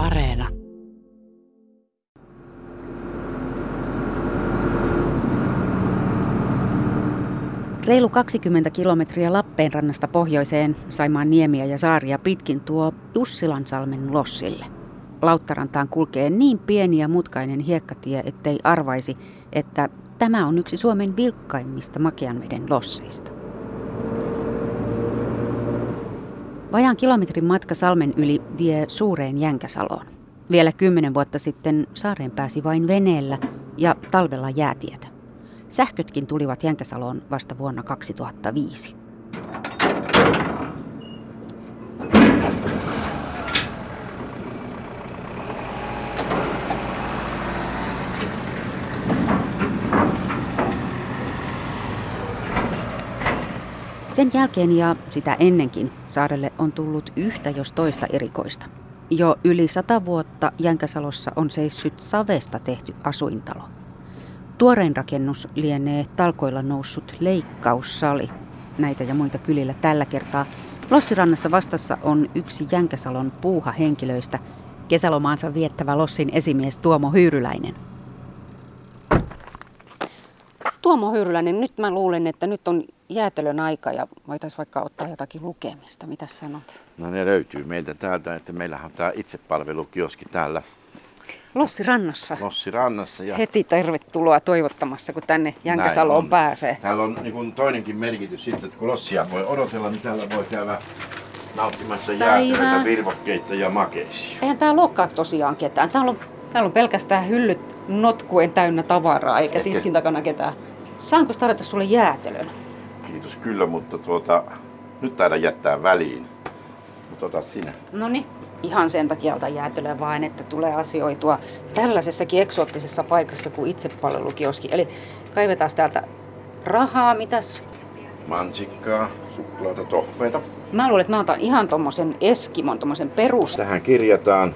Areena. Reilu 20 kilometriä Lappeenrannasta pohjoiseen Saimaan niemiä ja saaria pitkin tuo Jussilansalmen lossille. Lauttarantaan kulkee niin pieni ja mutkainen hiekkatie, ettei arvaisi, että tämä on yksi Suomen vilkkaimmista Makianveden losseista. Vajaan kilometrin matka salmen yli vie suureen Jänkäsaloon. Vielä kymmenen vuotta sitten saareen pääsi vain veneellä ja talvella jäätietä. Sähkötkin tulivat Jänkäsaloon vasta vuonna 2005. Sen jälkeen ja sitä ennenkin saarelle on tullut yhtä jos toista erikoista. Jo yli sata vuotta Jänkäsalossa on seissyt savesta tehty asuintalo. Tuorein rakennus lienee talkoilla noussut leikkaussali. Näitä ja muita kylillä tällä kertaa. Lossirannassa vastassa on yksi Jänkäsalon puuha henkilöistä, kesälomaansa viettävä Lossin esimies Tuomo Hyyryläinen. Tuomo Hyyryläinen, nyt mä luulen, että nyt on jäätelön aika ja voitaisiin vaikka ottaa jotakin lukemista. Mitä sanot? No ne löytyy meiltä täältä, että meillähän on tämä itsepalvelukioski täällä Lossi rannassa. Lossi rannassa. Ja Heti tervetuloa toivottamassa, kun tänne Jänkäsaloon on. pääsee. Täällä on niin kuin toinenkin merkitys sitten, että kun Lossia voi odotella, niin täällä voi käydä nauttimassa jäätelöitä, virvokkeita ja makeisia. Eihän tää luokkaa tosiaan ketään. Täällä on, täällä on pelkästään hyllyt notkuen täynnä tavaraa, eikä Ehkä- tiskin takana ketään. Saanko tarjota sulle jäätelön? Kiitos kyllä, mutta tuota, nyt taidan jättää väliin. Mutta ota sinä. No niin. Ihan sen takia otan jäätelöä vain, että tulee asioitua tällaisessakin eksoottisessa paikassa kuin itsepalvelukioski. Eli kaivetaan täältä rahaa, mitäs? Mansikkaa, suklaata, tohveita. Mä luulen, että mä otan ihan tommosen Eskimon, tommosen perus. Tähän kirjataan,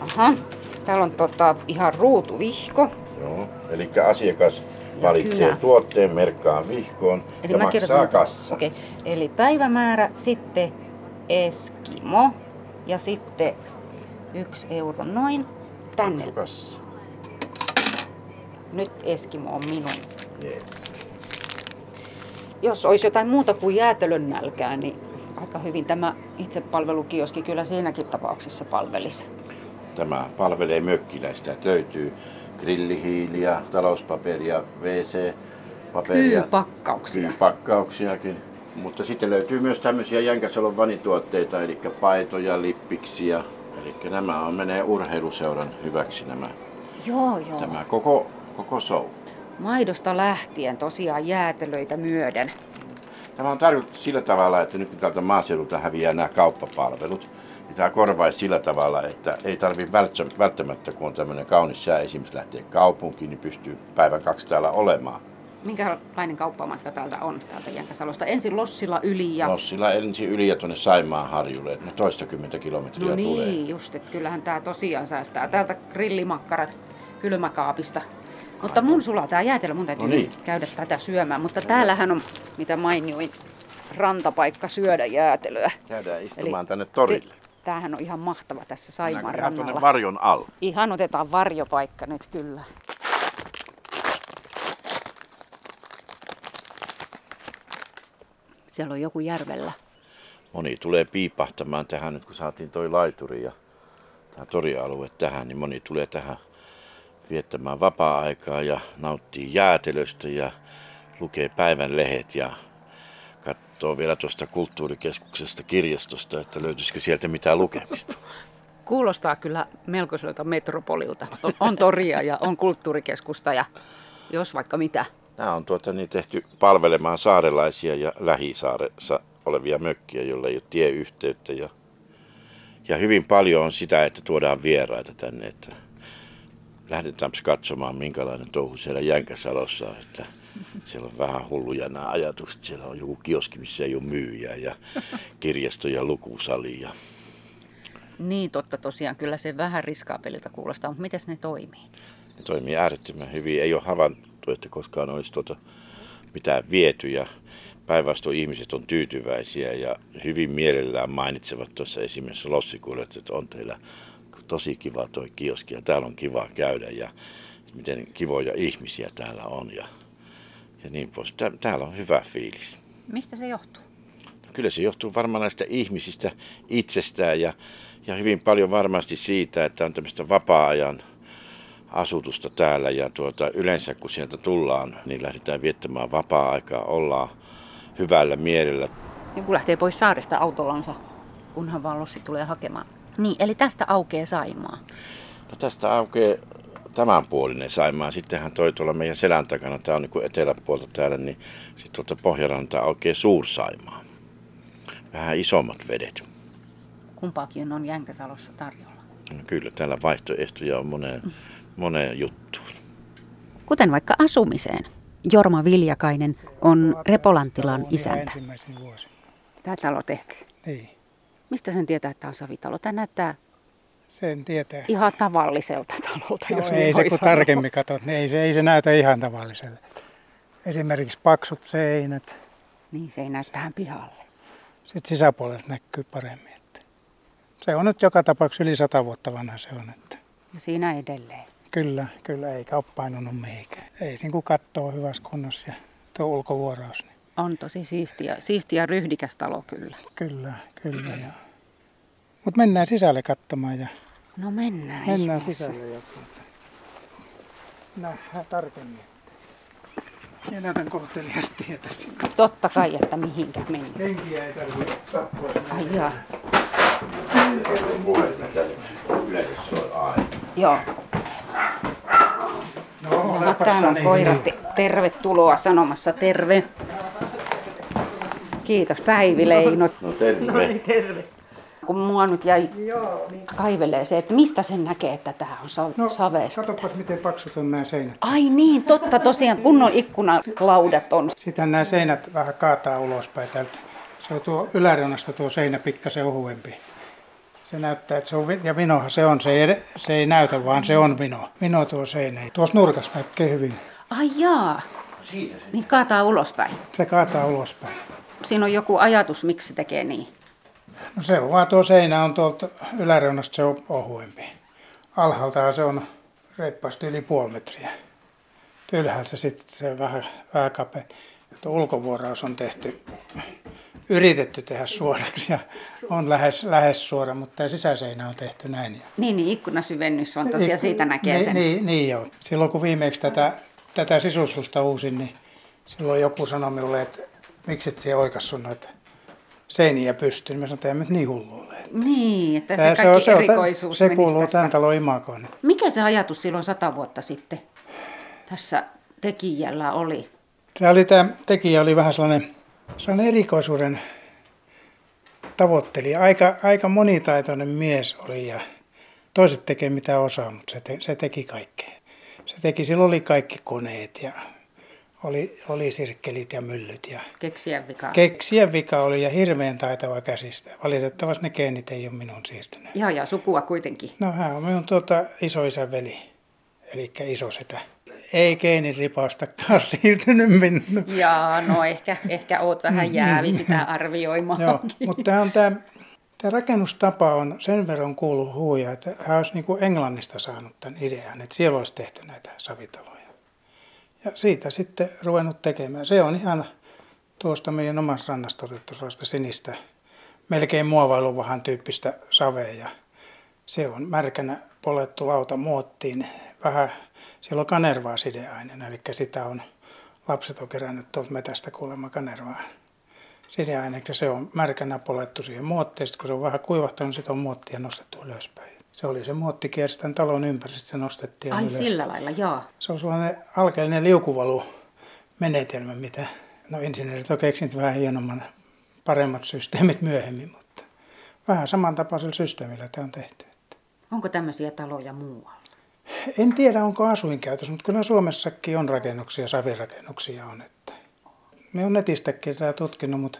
Aha. Täällä on tota, ihan ruutuvihko. joo, eli asiakas valitsee kynä. tuotteen, merkkaa vihkoon ja maksaa kassa. Okei. Eli päivämäärä, sitten Eskimo ja sitten yksi euro noin tänne. Kassa. Nyt Eskimo on minun. Yes. Jos olisi jotain muuta kuin jäätelön nälkää, niin aika hyvin tämä itsepalvelukioski kyllä siinäkin tapauksessa palvelisi. Tämä palvelee mökkiläistä. Löytyy grillihiiliä, talouspaperia, WC-paperia. Kyypakkauksia. Kyypakkauksiakin. Mutta sitten löytyy myös tämmöisiä Jänkäsalon vanituotteita, eli paitoja, lippiksiä. Eli nämä on, menee urheiluseuran hyväksi nämä, Joo, joo. tämä koko, koko show. Maidosta lähtien tosiaan jäätelöitä myöden. Tämä on tarkoitettu sillä tavalla, että nyt kun täältä maaseudulta häviää nämä kauppapalvelut, niin tämä korvaisi sillä tavalla, että ei tarvitse välttämättä, kun on tämmöinen kaunis sää, esimerkiksi lähtee kaupunkiin, niin pystyy päivän kaksi täällä olemaan. Minkälainen kauppamatka täältä on, täältä Jänkäsalosta? Ensin Lossilla yli ja... Lossilla ensin yli ja tuonne Saimaan harjulle, että no toistakymmentä kilometriä No tulee. niin, just, että kyllähän tämä tosiaan säästää. Täältä grillimakkarat kylmäkaapista. Mutta mun sulaa tämä jäätelö, mun täytyy No niin. käydä tätä syömään. Mutta täällähän on, mitä mainioin, rantapaikka syödä jäätelöä. Käydään istumaan tänne torille. Tämähän on ihan mahtava tässä Saimaan Mennään ihan tuonne rannalla. varjon alla. Ihan otetaan varjopaikka nyt kyllä. Siellä on joku järvellä. Moni tulee piipahtamaan tähän nyt, kun saatiin toi laituri ja tämä torialue tähän, niin moni tulee tähän viettämään vapaa-aikaa ja nauttii jäätelöstä ja lukee päivän lehet ja katsoo vielä tuosta kulttuurikeskuksesta kirjastosta, että löytyisikö sieltä mitään lukemista. Kuulostaa kyllä melkoiselta metropolilta. On- On toria ja on kulttuurikeskusta ja jos vaikka mitä. Nämä on tuota niin tehty palvelemaan saarelaisia ja lähisaaressa olevia mökkiä, joilla ei ole tieyhteyttä. Ja, ja hyvin paljon on sitä, että tuodaan vieraita tänne, että lähdetään katsomaan, minkälainen touhu siellä Jänkäsalossa on. Että siellä on vähän hulluja nämä ajatukset. Siellä on joku kioski, missä ei ole myyjää ja kirjasto ja lukusali. Ja Niin totta tosiaan, kyllä se vähän riskaapelilta kuulostaa, mutta miten ne toimii? ne toimii äärettömän hyvin. Ei ole havaittu, että koskaan olisi tuota mitään viety ja päinvastoin ihmiset on tyytyväisiä ja hyvin mielellään mainitsevat tuossa esimerkiksi lossikuulet, että on teillä tosi kiva toi kioski ja täällä on kiva käydä ja miten kivoja ihmisiä täällä on ja, ja niin pois. Tää, täällä on hyvä fiilis. Mistä se johtuu? No, kyllä se johtuu varmaan näistä ihmisistä itsestään ja, ja hyvin paljon varmasti siitä, että on tämmöistä vapaa-ajan asutusta täällä ja tuota, yleensä kun sieltä tullaan, niin lähdetään viettämään vapaa-aikaa, ollaan hyvällä mielellä. Joku lähtee pois saaresta autollansa, kunhan vaan Lossi tulee hakemaan. Niin, eli tästä aukeaa Saimaa. No tästä aukeaa tämänpuolinen Saimaa. Sittenhän toi tuolla meidän selän takana, tämä on niin eteläpuolta täällä, niin sitten tuolta Pohjaranta aukeaa Suursaimaa. Vähän isommat vedet. Kumpaakin on Jänkäsalossa tarjolla. No kyllä, täällä vaihtoehtoja on moneen, moneen juttuun. Kuten vaikka asumiseen. Jorma Viljakainen on Repolantilan isäntä. Tämä talo tehtiin. Niin, Mistä sen tietää, että tämä on savitalo? Tämä näyttää sen tietää. ihan tavalliselta talolta, No, jos ei niin se kun sanoa. tarkemmin katsot, niin ei se, ei se näytä ihan tavalliselle. Esimerkiksi paksut seinät, Niin, se ei näy tähän pihalle. sitten sisäpuolelta näkyy paremmin. Että se on nyt joka tapauksessa yli sata vuotta vanha se on. Että Ja siinä edelleen. kyllä, kyllä eikä ole painunut mihinkään. Ei siinä kun katsoo hyvässä kunnossa ja tuo ulkovuoraus, niin On tosi siistiä, siistiä ryhdikäs talo kyllä. kyllä, kyllä. Ja... Mutta mennään sisälle katsomaan ja No mennään. mennään ihmeessä. sisälle ja tuota, nähdään tarkemmin. Minä näytän kohteliaasti tietä sinne. Totta kai, että mihinkä mennään. Henkiä ei tarvitse sappua. Ai jaa. Joo. No, Ja olepas täällä on Sani koira. Tervetuloa sanomassa terve. Kiitos Päivi Leino. No terve. Kun mua nyt jäi kaivelee se, että mistä sen näkee, että tämä on sa- No, savesta. katsopas miten paksut on nämä seinät. Ai niin, totta tosiaan, kunnon ikkunalaudat on. Sitten nämä seinät vähän kaataa ulospäin täältä. Se on tuo yläreunasta tuo seinä pikkasen ohuempi. Se näyttää, että se on, ja vinohan se on, se ei, se ei näytä, vaan se on vino. Vino tuo seinä. Tuossa nurkassa näkee hyvin. Ai jaa, niitä kaataa ulospäin. Se kaataa ulospäin. Siinä on joku ajatus, miksi se tekee niin. No se on vaan tuo seinä on tuolta yläreunasta se on ohuempi. Alhaaltaan se on reippaasti yli puoli metriä. Ylhäältä sitten se vähän, vähän kapea. Tuo ulkovuoraus on tehty, yritetty tehdä suoraksi ja on lähes, lähes suora, mutta tämä sisäseinä on tehty näin. Niin, niin ikkunasyvennys on tosiaan, siitä näkee niin, sen. Niin, niin joo. Silloin kun viimeksi tätä, tätä sisustusta uusin, niin silloin joku sanoi minulle, että miksi et se oikassut noita seiniä pystyyn. Mä sanoin, että niin hullu ole. Niin, että se Tää kaikki se, on- erikoisuus se kuuluu tästä. tämän talon imagoon. Mikä se ajatus silloin sata vuotta sitten tässä tekijällä oli? Tämä, oli, tämä tekijä oli vähän sellainen, sellainen erikoisuuden tavoittelija. Aika, aika monitaitoinen mies oli ja toiset tekee mitä osaa, mutta se, te, se teki kaikkea. Se teki, sillä oli kaikki koneet ja oli, oli sirkkelit ja myllyt ja Keksiä vika. keksiä vika oli ja hirveän taitava käsistä. Valitettavasti ne geenit ei ole minun siirtyneet. Joo, ja sukua kuitenkin. No hän on minun tuota isoisän veli, eli isosetä. Ei geeniripaustakaan siirtynyt minun. Jaa, no ehkä, ehkä oot vähän jäävi sitä arvioimaan. Joo, mutta tämä on tämä, tämä rakennustapa on sen verran kuullut huuja, että hän olisi niin kuin Englannista saanut tämän idean, että siellä olisi tehty näitä savitaloja. Ja siitä sitten ruvennut tekemään. Se on ihan tuosta meidän omasta rannasta otettu sellaista sinistä, melkein muovailuvahan tyyppistä savea. Ja se on märkänä polettu lauta muottiin. Vähän, siellä on kanervaa sideaineena, eli sitä on, lapset on kerännyt tuolta metästä kuulemma kanervaa sideaineeksi. Se on märkänä polettu siihen muottiin. Kun se on vähän kuivahtanut, sitten on muottia nostettu ylöspäin. Se oli se muotti kiersi tämän talon ympäri, sitten se nostettiin Ai ylös. sillä lailla, joo. Se on sellainen alkeellinen liukuvalumenetelmä, mitä no insinöörit on keksinyt vähän hienomman, paremmat systeemit myöhemmin, mutta vähän samantapaisella systeemillä tämä on tehty. Onko tämmöisiä taloja muualla? En tiedä, onko asuinkäytössä, mutta kyllä Suomessakin on rakennuksia, savirakennuksia on. Että me on netistäkin sitä tutkinut, mutta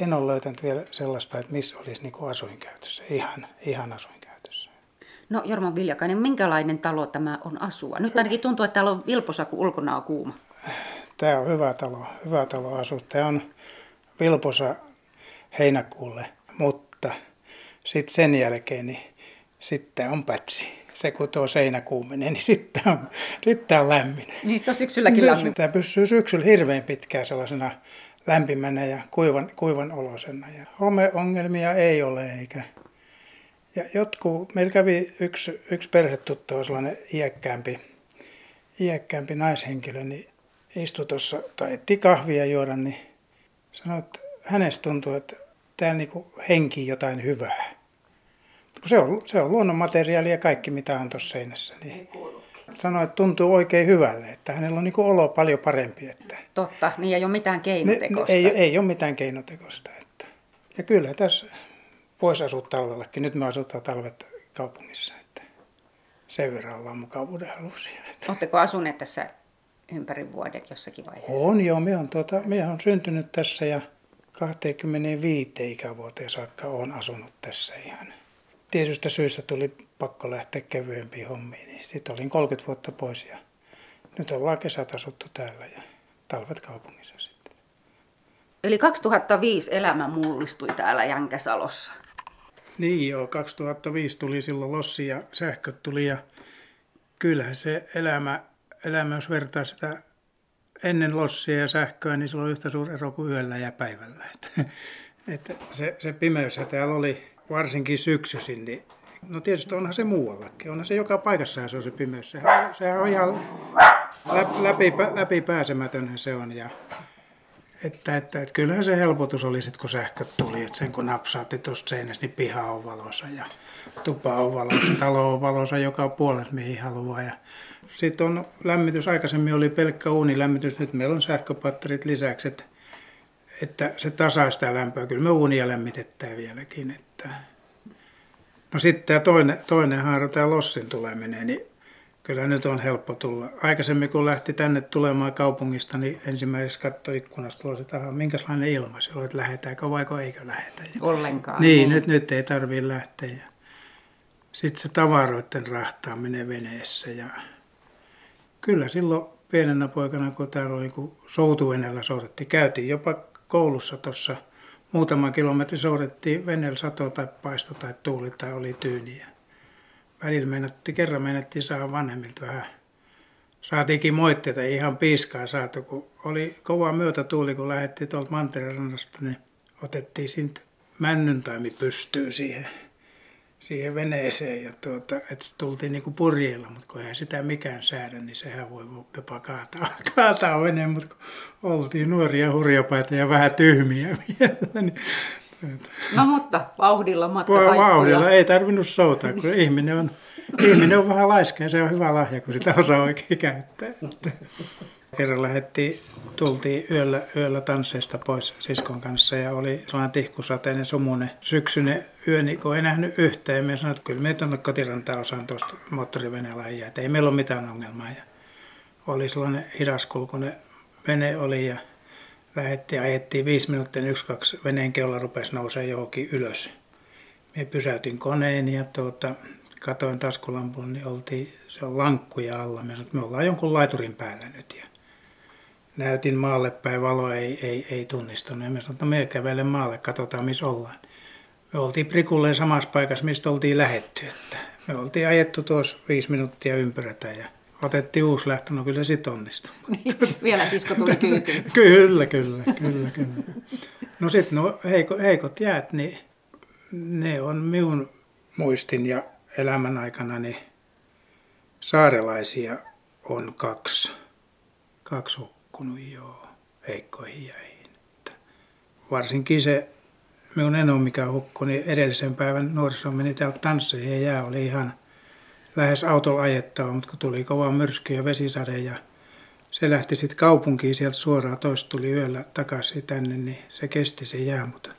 en ole löytänyt vielä sellaista, että missä olisi niin asuinkäytössä, ihan, ihan asuinkäytössä. No Jorma Viljakainen, minkälainen talo tämä on asua? Nyt ainakin tuntuu, että täällä on vilposa, kun ulkona on kuuma. Tämä on hyvä talo, hyvä talo asua. Tämä on Vilposa heinäkuulle, mutta sitten sen jälkeen niin sitten on pätsi. Se kun tuo seinä kuumenee, niin sitten on, sitten on lämmin. Niin on syksylläkin lämmin. Tämä pysyy syksyllä hirveän pitkään sellaisena lämpimänä ja kuivan, kuivan olosena. Ja homeongelmia ei ole eikä. Ja jotkut, meillä kävi yksi, yksi perhetuttava, sellainen iäkkäämpi, iäkkäämpi naishenkilö, niin istui tuossa, tai etti kahvia juoda, niin sanoi, että hänestä tuntuu, että täällä niin henki jotain hyvää. Se on, se on luonnonmateriaali ja kaikki, mitä on tuossa seinässä. Niin sanoi, että tuntuu oikein hyvälle, että hänellä on niin olo paljon parempi. Että Totta, niin ei ole mitään keinotekosta. Ne, ei, ei ole mitään keinotekosta. Että. Ja kyllä tässä voisi asua talvellakin. Nyt me asutaan talvet kaupungissa. Että sen verran ollaan mukavuuden halusia. Oletteko asuneet tässä ympäri vuoden jossakin vaiheessa? On joo, me on, tuota, me on syntynyt tässä ja 25 ikävuoteen saakka olen asunut tässä ihan. Tietystä syystä tuli pakko lähteä kevyempiin hommiin, niin sitten olin 30 vuotta pois ja nyt ollaan kesät asuttu täällä ja talvet kaupungissa sitten. Eli 2005 elämä mullistui täällä Jänkäsalossa. Niin joo, 2005 tuli silloin lossi ja sähköt tuli ja kyllähän se elämä, elämä jos vertaa sitä ennen lossia ja sähköä, niin sillä on yhtä suuri ero kuin yöllä ja päivällä. Että, että se, se pimeys täällä oli varsinkin syksyisin, niin no tietysti onhan se muuallakin. Onhan se joka paikassa se on se pimeys. Sehän, sehän on ihan läpi, läpi pääsemätönhän se on. Ja, että, että, että kyllähän se helpotus oli sitten, kun sähköt tuli, että sen kun napsaatti tuosta seinästä, niin piha on valossa ja tupa on valossa, talo on valossa joka puolella, mihin haluaa. Ja sitten on lämmitys, aikaisemmin oli pelkkä uunilämmitys, nyt meillä on sähköpatterit lisäksi, että, että se tasaa sitä lämpöä. Kyllä me uunia lämmitetään vieläkin. Että. No sitten tämä toinen, toinen haara, tämä Lossin tuleminen, niin kyllä nyt on helppo tulla. Aikaisemmin kun lähti tänne tulemaan kaupungista, niin ensimmäiseksi katsoi ikkunasta ulos, että minkälainen ilma se on, että lähdetäänkö vai eikö lähdetä. Ollenkaan. Niin, niin. Nyt, nyt ei tarvitse lähteä. Sitten se tavaroiden rahtaaminen veneessä ja kyllä silloin pienenä poikana, kun täällä oli, kun soutuvenellä soudettiin, käytiin jopa koulussa tuossa muutama kilometri soudettiin veneellä sato tai paisto tai tuuli tai oli tyyniä välillä meinattiin, kerran meinattiin saada vanhemmilta vähän. Saatiinkin moitteita, ei ihan piiskaa saatu, kun oli kova myötätuuli, kun lähdettiin tuolta Mantererannasta, niin otettiin siitä männyntaimi pystyyn siihen, siihen veneeseen ja tuota, että tultiin niinku purjeilla, mutta kun eihän sitä mikään säädä, niin sehän voi jopa kaataa, kaataa veneen, mutta kun oltiin nuoria hurjapaita ja vähän tyhmiä vielä, niin No mutta vauhdilla matka Vauhdilla ei tarvinnut soutaa, kun ihminen on, ihminen on vähän laiska ja se on hyvä lahja, kun sitä osaa oikein käyttää. Kerran lähdettiin, tultiin yöllä, yöllä tansseista pois siskon kanssa ja oli sellainen tihkusateinen sumunen syksyinen yö, niin kun ei nähnyt yhtään. Ja me sanoin, että kyllä me tuonne kotirantaan osaan tuosta moottoriveneellä että ei meillä ole mitään ongelmaa. Ja oli sellainen hidaskulkunen vene oli ja lähettiin, ajettiin viisi minuuttia, niin yksi, kaksi veneen keula rupesi nousee johonkin ylös. Me pysäytin koneen ja tuota, katoin taskulampun, niin oltiin, se on lankkuja alla. Me sanoin, me ollaan jonkun laiturin päällä nyt. Ja näytin maalle päin, valo ei, ei, ei tunnistanut. Ja me sanoin, että no me kävelen maalle, katsotaan missä ollaan. Me oltiin prikulleen samassa paikassa, mistä oltiin lähetty. Että me oltiin ajettu tuossa viisi minuuttia ympyrätä ja otettiin uusi lähtö, no kyllä se onnistui. Vielä sisko tuli kyytiin. kyllä, kyllä, kyllä, kyllä. No sitten no heiko, heikot jäät, niin ne on minun muistin ja elämän aikana, niin saarelaisia on kaksi. Kaksi hukkunut joo heikkoihin jäihin. Varsinkin se minun eno, mikä hukkui, niin edellisen päivän nuoriso meni täältä tanssiin ja jää oli ihan – lähes autolla ajettava, mutta kun tuli kova myrsky ja vesisade ja se lähti sitten kaupunkiin sieltä suoraan, toista tuli yöllä takaisin tänne, niin se kesti se jää, mutta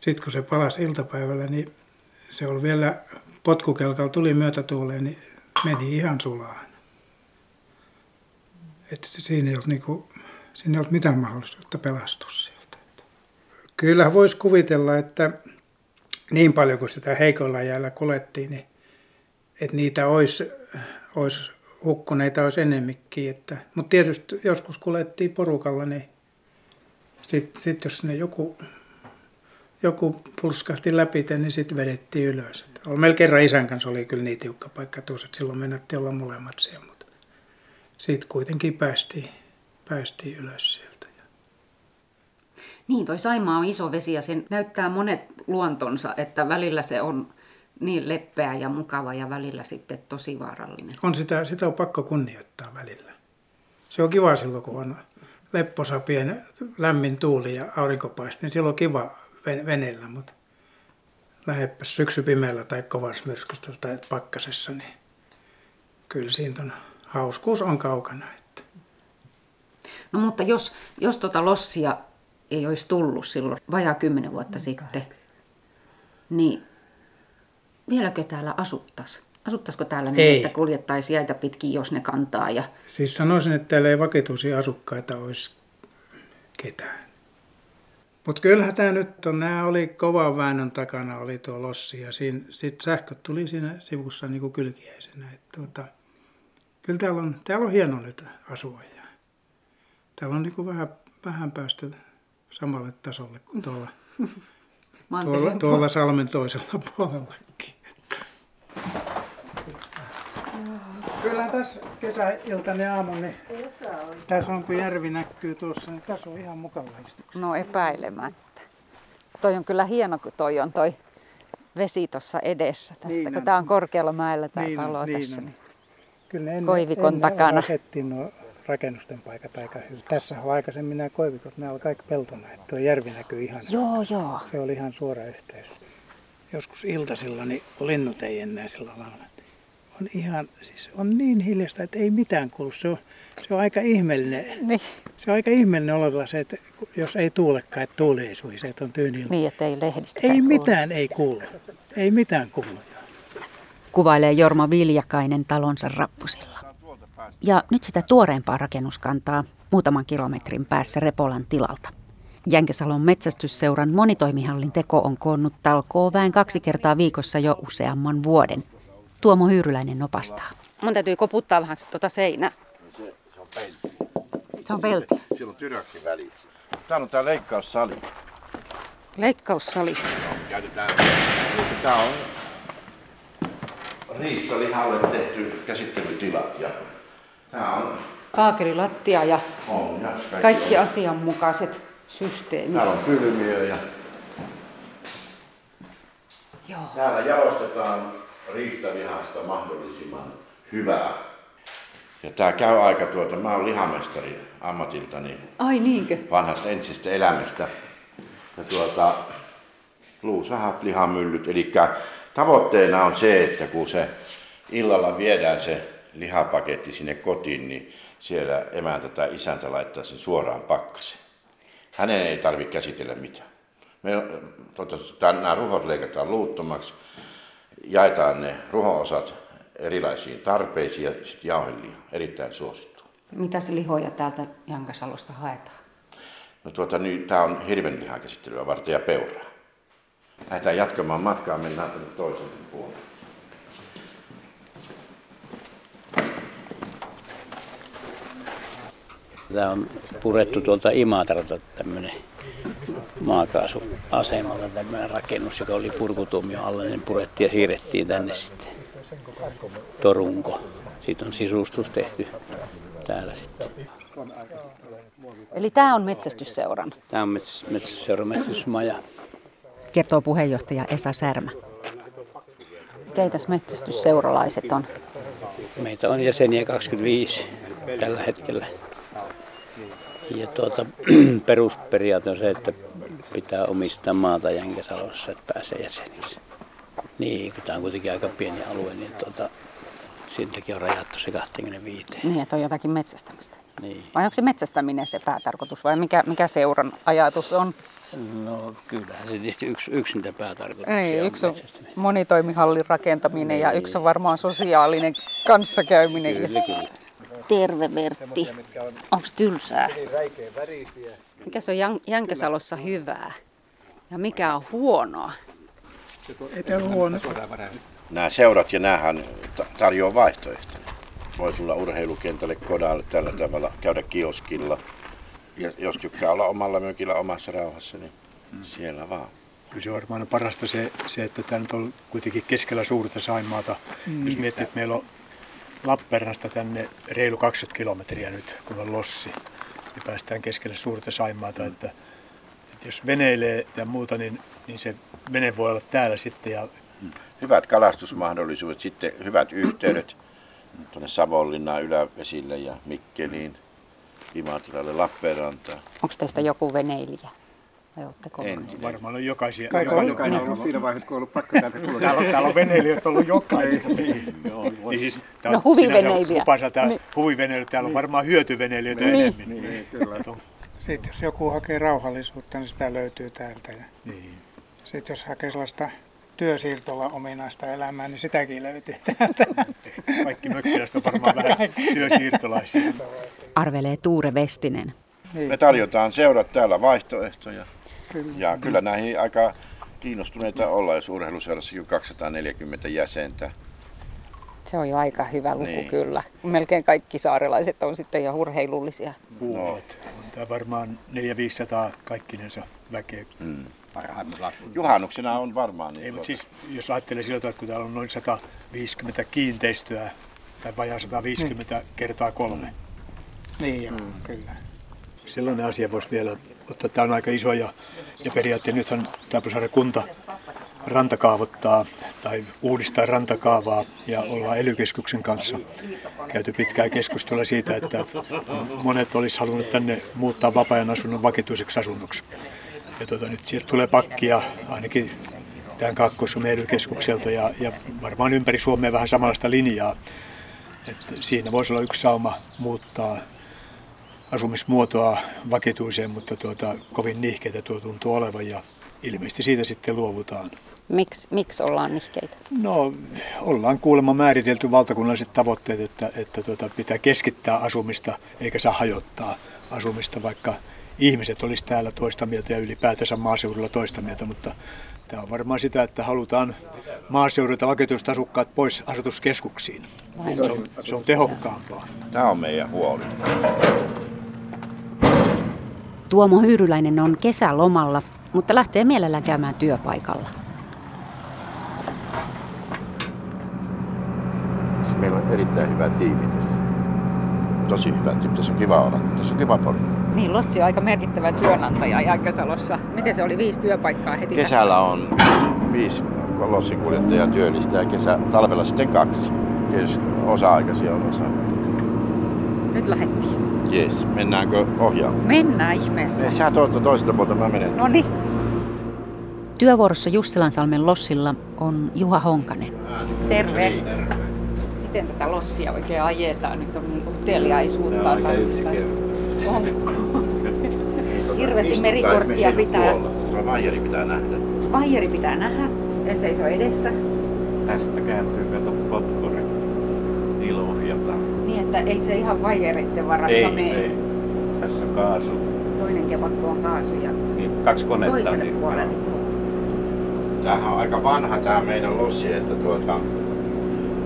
sitten kun se palasi iltapäivällä, niin se oli vielä potkukelkalla, tuli myötätuuleen, niin meni ihan sulaan. Että siinä ei ollut, niinku, siinä ei ollut mitään mahdollisuutta pelastua sieltä. Kyllä voisi kuvitella, että niin paljon kuin sitä heikolla jäällä kulettiin, niin että niitä olisi, olisi hukkuneita olisi enemmikin. Että, mutta tietysti joskus kuljettiin porukalla, niin sitten sit jos ne joku, joku purskahti läpi, niin sitten vedettiin ylös. Että oli melkein kerran isän kanssa oli kyllä niin tiukka paikka tuossa, että silloin mennätti olla molemmat siellä, mutta sitten kuitenkin päästiin, päästiin ylös sieltä. Niin, toi Saimaa on iso vesi ja sen näyttää monet luontonsa, että välillä se on niin leppeä ja mukava ja välillä sitten tosi vaarallinen. On sitä, sitä on pakko kunnioittaa välillä. Se on kiva silloin, kun on lepposa pieni, lämmin tuuli ja aurinkopaiste, niin silloin on kiva veneellä, mutta läheppäs syksy pimeällä tai kovassa myrskystä tai pakkasessa, niin kyllä siitä on, hauskuus on kaukana. Että. No mutta jos, jos tota lossia ei olisi tullut silloin vajaa kymmenen vuotta sitten, niin vieläkö täällä asuttaisi? Asuttaisiko täällä niin, ei. että kuljettaisiin jäitä pitkin, jos ne kantaa? Ja... Siis sanoisin, että täällä ei vakituisia asukkaita olisi ketään. Mutta kyllähän tämä nyt on, nämä oli kovan väännön takana oli tuo lossi ja sitten sähköt tuli siinä sivussa niin kuin kylkiäisenä. Et tuota, kyllä täällä on, täällä on hieno nyt asua ja täällä on niin kuin vähän, vähän päästy samalle tasolle kuin tuolla, tuolla, tuolla salmen toisella puolellakin. Kyllä tässä kesäiltainen aamu, niin tässä on kun järvi näkyy tuossa, niin tässä on ihan mukava istua. No epäilemättä. Toi on kyllä hieno, kun toi on toi vesi tuossa edessä tästä, niin kun tämä on korkealla mäellä tämä niin talo niin tässä. Niin kyllä ne ennen, koivikon ennen takana. asettiin nuo rakennusten paikat aika hyvin. Tässä on aikaisemmin nämä koivikot, nämä ovat kaikki peltona, että tuo järvi näkyy ihan. Joo, joo. Se oli ihan suora yhteys. Joskus iltasilla, niin kun linnut ei enää sillä lailla on ihan, siis on niin hiljasta, että ei mitään kuulu. Se on, se on aika ihmeellinen. Niin. Se on aika ihmeellinen ololla se, että jos ei tuulekaan, että tuuli ei suhisi, että on tyyni Niin, että ei lehdistä Ei kuulu. mitään ei kuulu. Ei mitään kuulu. Kuvailee Jorma Viljakainen talonsa rappusilla. Ja nyt sitä tuoreempaa rakennuskantaa muutaman kilometrin päässä Repolan tilalta. Jänkesalon metsästysseuran monitoimihallin teko on koonnut talkooväen kaksi kertaa viikossa jo useamman vuoden – Tuomo Hyyryläinen opastaa. Mun täytyy koputtaa vähän tuota seinää. Se, se on pelti. Se on pelti. Siellä on tyröksi välissä. Tää on tää leikkaussali. Leikkaussali. Käytetään. Tää on riistalihalle tehty käsittelytilat ja tää on kaakelilattia ja, on, ja kaikki, kaikki asianmukaiset systeemit. Täällä on kylmiö ja Joo. Täällä jalostetaan riistavihasta mahdollisimman hyvää. Ja tämä käy aika tuota, mä oon lihamestari ammatiltani. Ai niinkö? Vanhasta entisestä elämästä. Ja tuota, luusahat, lihamyllyt. Eli tavoitteena on se, että kun se illalla viedään se lihapaketti sinne kotiin, niin siellä emäntä tai isäntä laittaa sen suoraan pakkaseen. Hänen ei tarvitse käsitellä mitään. Me, tota, nämä ruhot leikataan luuttomaksi jaetaan ne ruhoosat erilaisiin tarpeisiin ja sitten jauheliha, erittäin suosittu. Mitäs lihoja täältä Jankasalosta haetaan? No tuota, nyt tämä on hirvenlihakäsittelyä varten ja peuraa. Lähdetään jatkamaan matkaa, mennään tänne toiselle puolelle. Tämä on purettu tuolta Imatralta tämmöinen maakaasuasemalta tämmöinen rakennus, joka oli purkutuomio alla, niin purettiin ja siirrettiin tänne sitten Torunko. Siitä on sisustus tehty täällä sitten. Eli tämä on metsästysseuran? Tämä on metsästysseuran metsästysmaja. Kertoo puheenjohtaja Esa Särmä. Keitäs metsästysseuralaiset on? Meitä on jäseniä 25 tällä hetkellä. Ja tuota, perusperiaate on se, että pitää omistaa maata Jänkäsalossa, että pääsee jäseniksi. Niin, kun tämä on kuitenkin aika pieni alue, niin tuota, siitäkin on rajattu se 25. Niin, että on jotakin metsästämistä. Niin. Vai onko se metsästäminen se päätarkoitus vai mikä, mikä seuran ajatus on? No kyllähän se tietysti yksi, yksi niitä päätarkoituksia Ei, on yksi on monitoimihallin rakentaminen niin. ja yksi on varmaan sosiaalinen kanssakäyminen. Kyllä, kyllä. Terve Vertti. Onko tylsää? Mikä se on Jänkäsalossa hyvää? Ja mikä on huonoa? Ei täällä huono. Nämä seurat ja näähän tarjoaa vaihtoehtoja. Voi tulla urheilukentälle kodalle tällä tavalla, käydä kioskilla. Ja jos tykkää olla omalla mökillä omassa rauhassa, niin siellä vaan. Kyllä se varmaan on parasta se, se että tämä nyt on kuitenkin keskellä suurta Saimaata. Mm. Jos miettii, että meillä on Lappeenrannasta tänne reilu 20 kilometriä nyt, kun on Lossi, niin päästään keskelle suurta Saimaata. Mm. Että, että jos veneilee ja muuta, niin, niin se vene voi olla täällä sitten. Ja... Mm. Hyvät kalastusmahdollisuudet, sitten hyvät yhteydet tuonne Savonlinnaan, Ylävesille ja Mikkeliin, Imatralle, Lappeenrantaan. Onko teistä joku veneilijä? En. Varmaan on jokaisia. Kai jokainen, jokainen on ollut siinä vaiheessa, kun on ollut pakko täältä kulkea. täällä, on, täällä on veneilijöitä ollut jokainen. niin, niin, siis, no huviveneilijä. Niin. Huviveneilijä. Täällä on varmaan hyötyveneilijöitä niin. enemmän. Niin, kyllä. Sitten jos joku hakee rauhallisuutta, niin sitä löytyy täältä. Ja niin. Sitten jos hakee sellaista työsiirtolla ominaista elämää, niin sitäkin löytyy täältä. Kaikki mökkiläiset on varmaan vähän työsiirtolaisia. Arvelee Tuure Vestinen. Niin. Me tarjotaan seurat täällä vaihtoehtoja. Kyllä. Ja kyllä näihin aika kiinnostuneita olla, jos urheiluseurassa 240 jäsentä. Se on jo aika hyvä luku niin. kyllä. Melkein kaikki saarelaiset on sitten jo urheilullisia. Puolet. No. On tämä varmaan 400-500 kaikkinensa väkeä. Mm. Juhannuksena on varmaan niin. Ei, mutta siis, jos ajattelee siltä, että kun täällä on noin 150 kiinteistöä, tai vajaa 150 niin. kertaa kolme. Niin joo, mm. kyllä sellainen asia voisi vielä ottaa. Tämä on aika iso ja, ja periaatteessa nythän Taapusaaren kunta rantakaavottaa tai uudistaa rantakaavaa ja ollaan ely kanssa käyty pitkää keskustelua siitä, että monet olisi halunnut tänne muuttaa vapaa-ajan asunnon vakituiseksi asunnoksi. Ja tuota, nyt sieltä tulee pakkia ainakin tämän kaakkois ely ja, ja varmaan ympäri Suomea vähän samanlaista linjaa. Että siinä voisi olla yksi sauma muuttaa asumismuotoa vakituiseen, mutta tuota, kovin nihkeitä tuo tuntuu olevan ja ilmeisesti siitä sitten luovutaan. Miks, miksi ollaan nihkeitä? No, ollaan kuulemma määritelty valtakunnalliset tavoitteet, että, että tuota, pitää keskittää asumista eikä saa hajottaa asumista, vaikka ihmiset olisi täällä toista mieltä ja ylipäätänsä maaseudulla toista mieltä, mutta tämä on varmaan sitä, että halutaan maaseudulta vakituiset asukkaat pois asutuskeskuksiin. Se on, se on tehokkaampaa. Tämä on meidän huoli. Tuomo Hyyryläinen on kesälomalla, mutta lähtee mielellään käymään työpaikalla. Meillä on erittäin hyvä tiimi tässä. Tosi hyvä tiimi. Tässä on kiva olla. Tässä on kiva porukka. Niin, Lossi on aika merkittävä työnantaja Jäikkäsalossa. Miten se oli viisi työpaikkaa heti Kesällä tässä? on viisi Lossin kuljettajaa työllistä ja kesä, talvella sitten kaksi. Osa-aikaisia on osa. Nyt lähettiin. Jes, mennäänkö ohjaamaan? Mennään ihmeessä. Sä tuolta toiselta puolta, mä menen. No niin. Työvuorossa Jussilansalmen lossilla on Juha Honkanen. Terve. Miten tätä lossia oikein ajetaan? Nyt on niin uteliaisuutta. Onko? Hirveästi merikorttia pitää. Tuo vaijeri pitää nähdä. Vaijeri pitää nähdä. En seiso edessä. Tästä kääntyy, kato potkuri. Ilohjata. Niin, että ei se ihan vaijereiden varassa ei, mene. Ei, Tässä on kaasu. Toinen kevakko on kaasu ja niin, kaksi konetta. Toiselle niin, puolelle. Tämähän on aika vanha tämä meidän lossi, että tuota,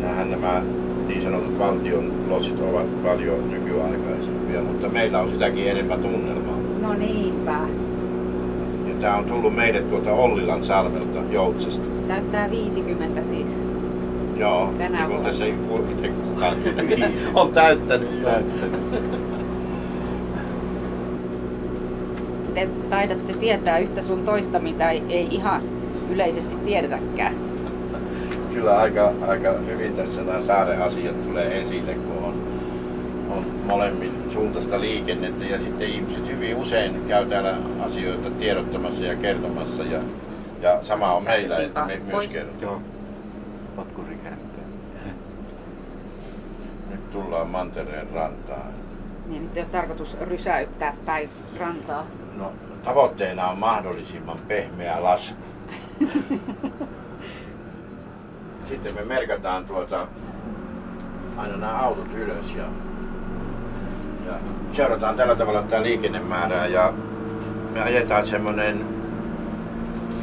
nämähän nämä niin sanotut valtion lossit ovat paljon nykyaikaisempia, mutta meillä on sitäkin enemmän tunnelmaa. No niinpä. Ja tämä on tullut meille tuolta Ollilan salmelta Joutsesta. Täyttää 50 siis. Joo, Tänä niin kuin tässä itse kukaan on täyttänyt. täyttänyt. Te taidatte tietää yhtä sun toista, mitä ei, ei ihan yleisesti tiedetäkään. Kyllä aika, aika hyvin tässä nämä saaren asiat tulee esille, kun on, on molemmin suuntaista liikennettä. Ja sitten ihmiset hyvin usein käy täällä asioita tiedottamassa ja kertomassa. Ja, ja sama on meillä, että me myös kertoo. Nyt tullaan Mantereen rantaan. Niin nyt ei ole tarkoitus rysäyttää päin rantaa. No, tavoitteena on mahdollisimman pehmeä lasku. Sitten me merkataan tuota aina nämä autot ylös ja, ja seurataan tällä tavalla tämä liikennemäärää ja me ajetaan semmoinen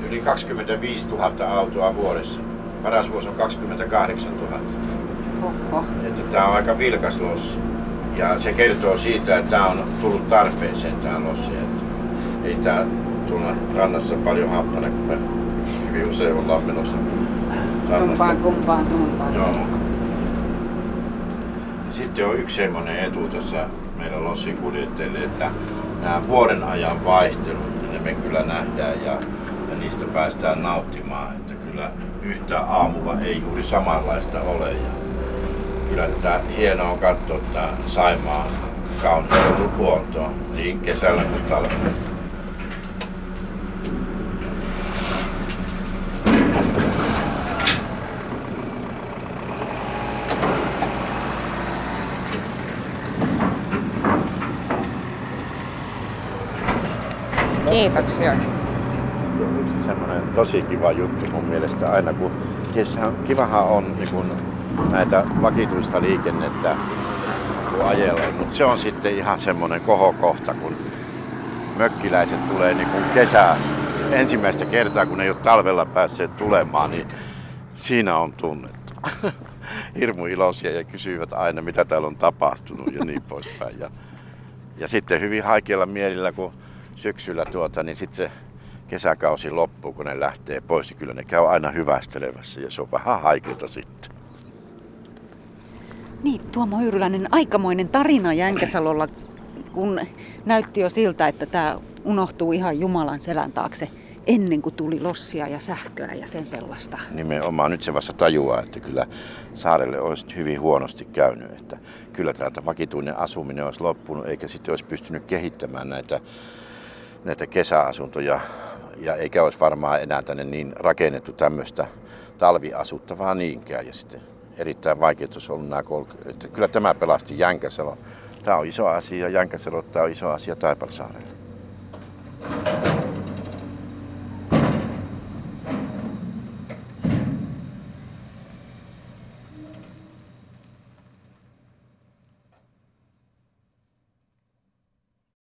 yli 25 000 autoa vuodessa. Paras vuosi on 28 000. Oho. Että tämä on aika vilkas lossi. Ja se kertoo siitä, että tämä on tullut tarpeeseen tämä lossi. Että ei tämä tuolla rannassa paljon happanen, kun me hyvin usein ollaan menossa rannasta. Kumpaan kumpaan suuntaan. Joo. Ja sitten on yksi semmoinen etu tässä meidän lossin kuljettajille, että nämä vuoden ajan vaihtelut, niin me kyllä nähdään ja, ja niistä päästään nauttimaan. Että kyllä yhtä aamua ei juuri samanlaista ole. Ja kyllä tätä hienoa on katsoa tätä Saimaan kaunista luontoa niin kesällä kuin talvella. Kiitoksia. Tuo on yksi semmoinen tosi kiva juttu mun mielestä aina, kun kivahan on niin kun näitä vakituista liikennettä kun mutta se on sitten ihan semmoinen kohokohta, kun mökkiläiset tulee niin kun kesä ensimmäistä kertaa, kun ei ole talvella päässeet tulemaan, niin siinä on tunnetta. Hirmu iloisia ja kysyvät aina, mitä täällä on tapahtunut ja niin poispäin. Ja, ja sitten hyvin haikeilla mielillä, kun syksyllä tuota, niin sitten se kesäkausi loppuu, kun ne lähtee pois, niin kyllä ne käy aina hyvästelevässä ja se on vähän haikeita sitten. Niin, Tuomo Hyyryläinen, aikamoinen tarina Jänkäsalolla, kun näytti jo siltä, että tämä unohtuu ihan Jumalan selän taakse ennen kuin tuli lossia ja sähköä ja sen sellaista. Nimenomaan nyt se vasta tajuaa, että kyllä saarelle olisi hyvin huonosti käynyt. Että kyllä täältä vakituinen asuminen olisi loppunut, eikä sitten olisi pystynyt kehittämään näitä, näitä kesäasuntoja. Ja eikä olisi varmaan enää tänne niin rakennettu tämmöistä talviasuttavaa niinkään. Ja sitten erittäin vaikeaa olisi ollut nämä kolme. Kyllä tämä pelasti Jänkäsalo. Tämä on iso asia Jänkäsalo, tämä on iso asia Taipalsaarelle.